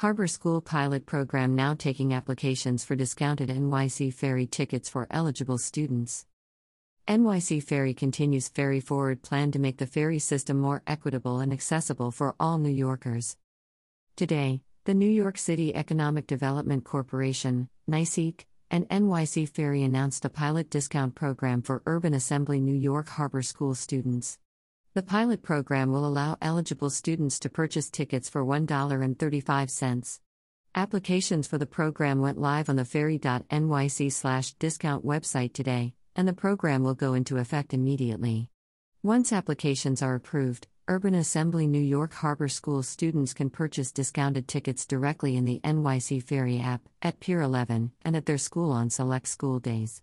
Harbor School Pilot Program now taking applications for discounted NYC Ferry tickets for eligible students. NYC Ferry continues Ferry Forward plan to make the ferry system more equitable and accessible for all New Yorkers. Today, the New York City Economic Development Corporation, NYCEDC, and NYC Ferry announced a pilot discount program for Urban Assembly New York Harbor School students. The pilot program will allow eligible students to purchase tickets for $1.35. Applications for the program went live on the ferry.nyc/discount website today, and the program will go into effect immediately. Once applications are approved, Urban Assembly New York Harbor School students can purchase discounted tickets directly in the NYC Ferry app, at Pier 11, and at their school on select school days.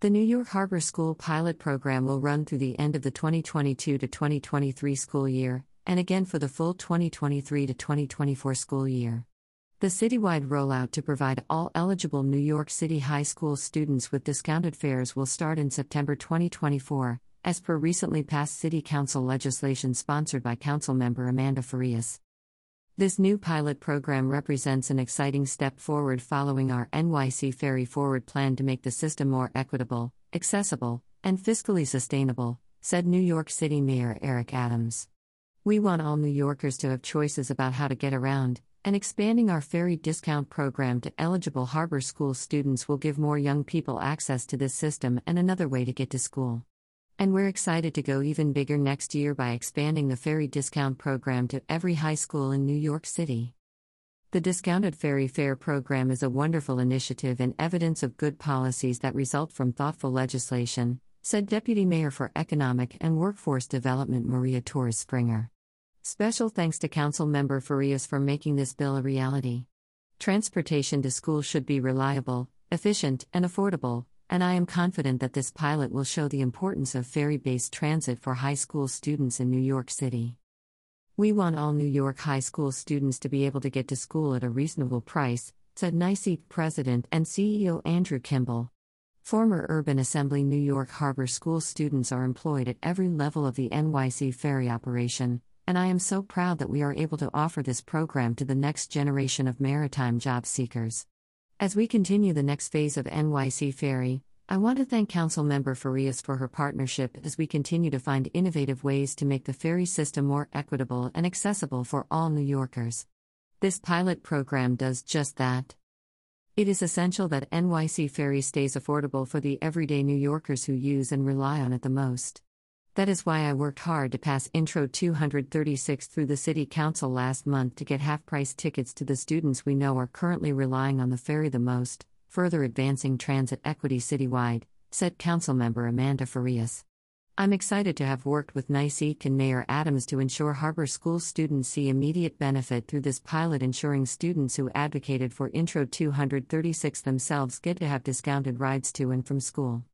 The New York Harbor School pilot program will run through the end of the 2022 to 2023 school year, and again for the full 2023 to 2024 school year. The citywide rollout to provide all eligible New York City high school students with discounted fares will start in September 2024, as per recently passed City Council legislation sponsored by Councilmember Amanda Farias. This new pilot program represents an exciting step forward following our NYC Ferry Forward plan to make the system more equitable, accessible, and fiscally sustainable, said New York City Mayor Eric Adams. We want all New Yorkers to have choices about how to get around, and expanding our ferry discount program to eligible harbor school students will give more young people access to this system and another way to get to school. And we're excited to go even bigger next year by expanding the ferry discount program to every high school in New York City. The Discounted Ferry Fare program is a wonderful initiative and evidence of good policies that result from thoughtful legislation, said Deputy Mayor for Economic and Workforce Development Maria Torres Springer. Special thanks to Council Member Farias for making this bill a reality. Transportation to school should be reliable, efficient, and affordable, and I am confident that this pilot will show the importance of ferry based transit for high school students in New York City. We want all New York high school students to be able to get to school at a reasonable price, said NYCEDC President and CEO Andrew Kimball. Former Urban Assembly New York Harbor School students are employed at every level of the NYC ferry operation, and I am so proud that we are able to offer this program to the next generation of maritime job seekers. As we continue the next phase of NYC Ferry, I want to thank Councilmember Farias for her partnership as we continue to find innovative ways to make the ferry system more equitable and accessible for all New Yorkers. This pilot program does just that. It is essential that NYC Ferry stays affordable for the everyday New Yorkers who use and rely on it the most. That is why I worked hard to pass Intro 236 through the City Council last month to get half price tickets to the students we know are currently relying on the ferry the most, further advancing transit equity citywide, said Councilmember Amanda Farias. I'm excited to have worked with NYCEDC and Mayor Adams to ensure Harbor School students see immediate benefit through this pilot, ensuring students who advocated for Intro 236 themselves get to have discounted rides to and from school.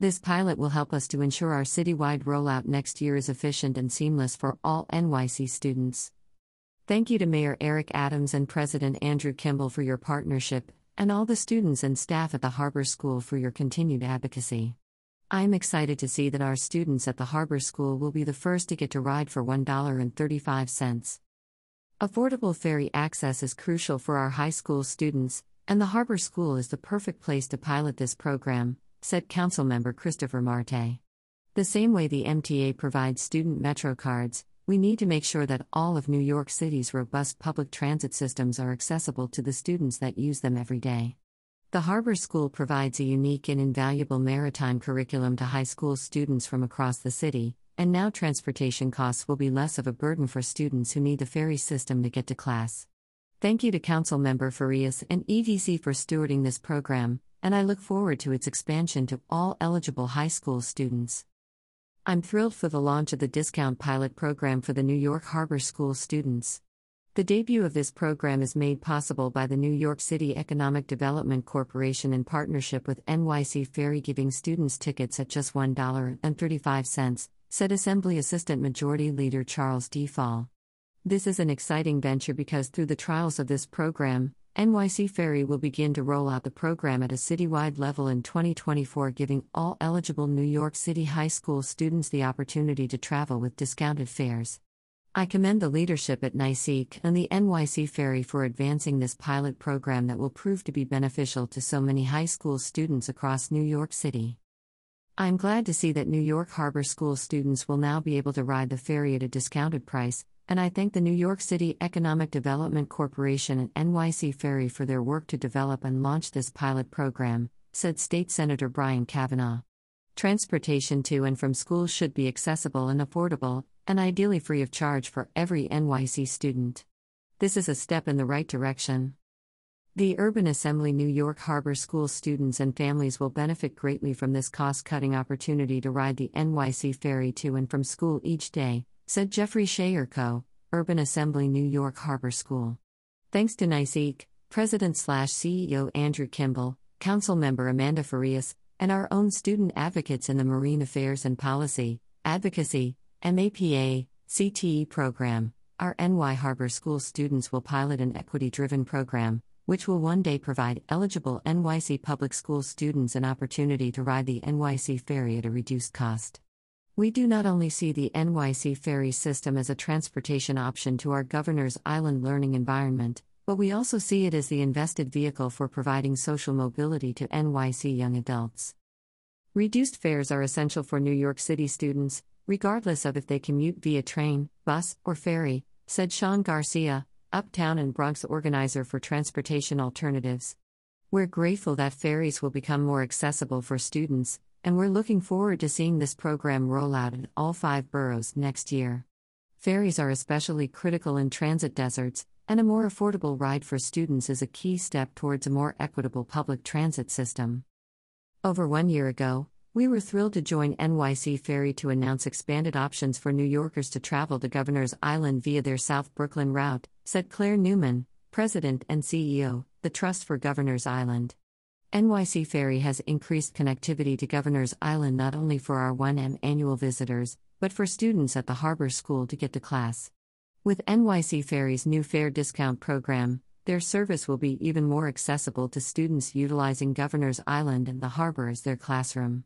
This pilot will help us to ensure our citywide rollout next year is efficient and seamless for all NYC students. Thank you to Mayor Eric Adams and President Andrew Kimball for your partnership, and all the students and staff at the Harbor School for your continued advocacy. I am excited to see that our students at the Harbor School will be the first to get to ride for $1.35. Affordable ferry access is crucial for our high school students, and the Harbor School is the perfect place to pilot this program, said Councilmember Christopher Marte. The same way the MTA provides student Metro cards, we need to make sure that all of New York City's robust public transit systems are accessible to the students that use them every day. The Harbor School provides a unique and invaluable maritime curriculum to high school students from across the city, and now transportation costs will be less of a burden for students who need the ferry system to get to class. Thank you to Council Member Farias and EDC for stewarding this program, and I look forward to its expansion to all eligible high school students. I'm thrilled for the launch of the discount pilot program for the New York Harbor School students. The debut of this program is made possible by the New York City Economic Development Corporation in partnership with NYC Ferry giving students tickets at just $1.35, said Assembly Assistant Majority Leader Charles D. Fall. This is an exciting venture because through the trials of this program, NYC Ferry will begin to roll out the program at a citywide level in 2024, giving all eligible New York City high school students the opportunity to travel with discounted fares. I commend the leadership at NYCEDC and the NYC Ferry for advancing this pilot program that will prove to be beneficial to so many high school students across New York City. I'm glad to see that New York Harbor School students will now be able to ride the ferry at a discounted price, and I thank the New York City Economic Development Corporation and NYC Ferry for their work to develop and launch this pilot program, said State Senator Brian Kavanagh. Transportation to and from school should be accessible and affordable, and ideally free of charge for every NYC student. This is a step in the right direction. The Urban Assembly New York Harbor School students and families will benefit greatly from this cost cutting opportunity to ride the NYC ferry to and from school each day, said Jeffrey Chetirko, Urban Assembly New York Harbor School. Thanks to NYCEDC, President slash CEO Andrew Kimball, Council Member Amanda Farias, and our own student advocates in the Marine Affairs and Policy, Advocacy, MAPA, CTE program, our NY Harbor School students will pilot an equity driven program which will one day provide eligible NYC public school students an opportunity to ride the NYC ferry at a reduced cost. We do not only see the NYC ferry system as a transportation option to our Governor's Island learning environment, but we also see it as the invested vehicle for providing social mobility to NYC young adults. Reduced fares are essential for New York City students, regardless of if they commute via train, bus, or ferry, said Sean Garcia, Uptown and Bronx organizer for transportation alternatives. We're grateful that ferries will become more accessible for students, and we're looking forward to seeing this program roll out in all five boroughs next year. Ferries are especially critical in transit deserts, and a more affordable ride for students is a key step towards a more equitable public transit system. Over one year ago, we were thrilled to join NYC Ferry to announce expanded options for New Yorkers to travel to Governor's Island via their South Brooklyn route, said Clare Newman, President and CEO, the Trust for Governor's Island. NYC Ferry has increased connectivity to Governor's Island not only for our 1M annual visitors, but for students at the Harbor School to get to class. With NYC Ferry's new fare discount program, their service will be even more accessible to students utilizing Governor's Island and the harbor as their classroom.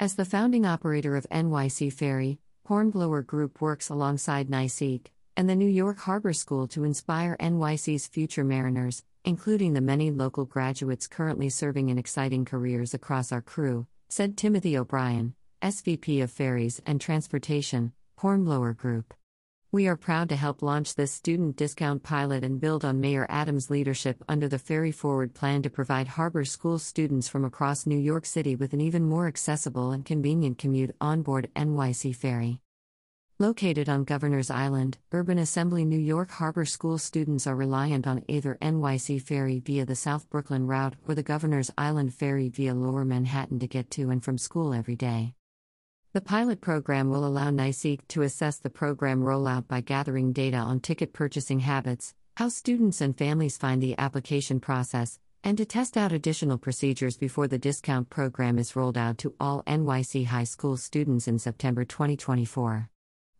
As the founding operator of NYC Ferry, Hornblower Group works alongside NYCEDC and the New York Harbor School to inspire NYC's future mariners, including the many local graduates currently serving in exciting careers across our crew, said Timothy O'Brien, SVP of Ferries and Transportation, Hornblower Group. We are proud to help launch this student discount pilot and build on Mayor Adams' leadership under the Ferry Forward plan to provide Harbor School students from across New York City with an even more accessible and convenient commute on board NYC Ferry. Located on Governor's Island, Urban Assembly New York Harbor School students are reliant on either NYC Ferry via the South Brooklyn route or the Governor's Island Ferry via Lower Manhattan to get to and from school every day. The pilot program will allow NYCEDC to assess the program rollout by gathering data on ticket purchasing habits, how students and families find the application process, and to test out additional procedures before the discount program is rolled out to all NYC high school students in September 2024.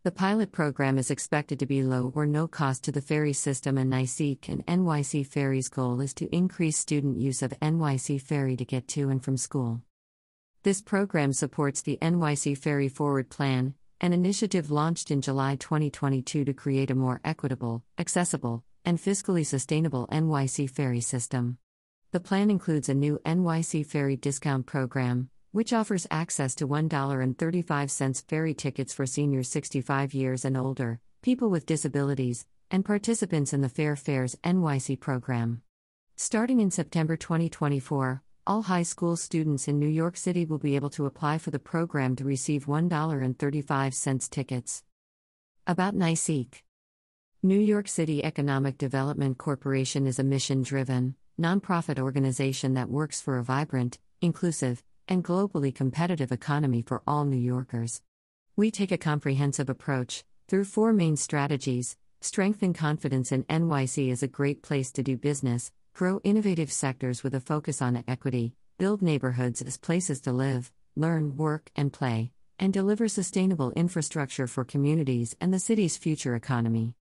The pilot program is expected to be low or no cost to the ferry system, and NYCEDC and NYC Ferry's goal is to increase student use of NYC Ferry to get to and from school. This program supports the NYC Ferry Forward Plan, an initiative launched in July 2022 to create a more equitable, accessible, and fiscally sustainable NYC ferry system. The plan includes a new NYC Ferry discount program, which offers access to $1.35 ferry tickets for seniors 65 years and older, people with disabilities, and participants in the Fair Fares NYC program. Starting in September 2024, all high school students in New York City will be able to apply for the program to receive $1.35 tickets. About NYCEDC New York City Economic Development Corporation is a mission driven, nonprofit organization that works for a vibrant, inclusive, and globally competitive economy for all New Yorkers. We take a comprehensive approach, through four main strategies strengthen confidence in NYC as a great place to do business, grow innovative sectors with a focus on equity, build neighborhoods as places to live, learn, work, and play, and deliver sustainable infrastructure for communities and the city's future economy.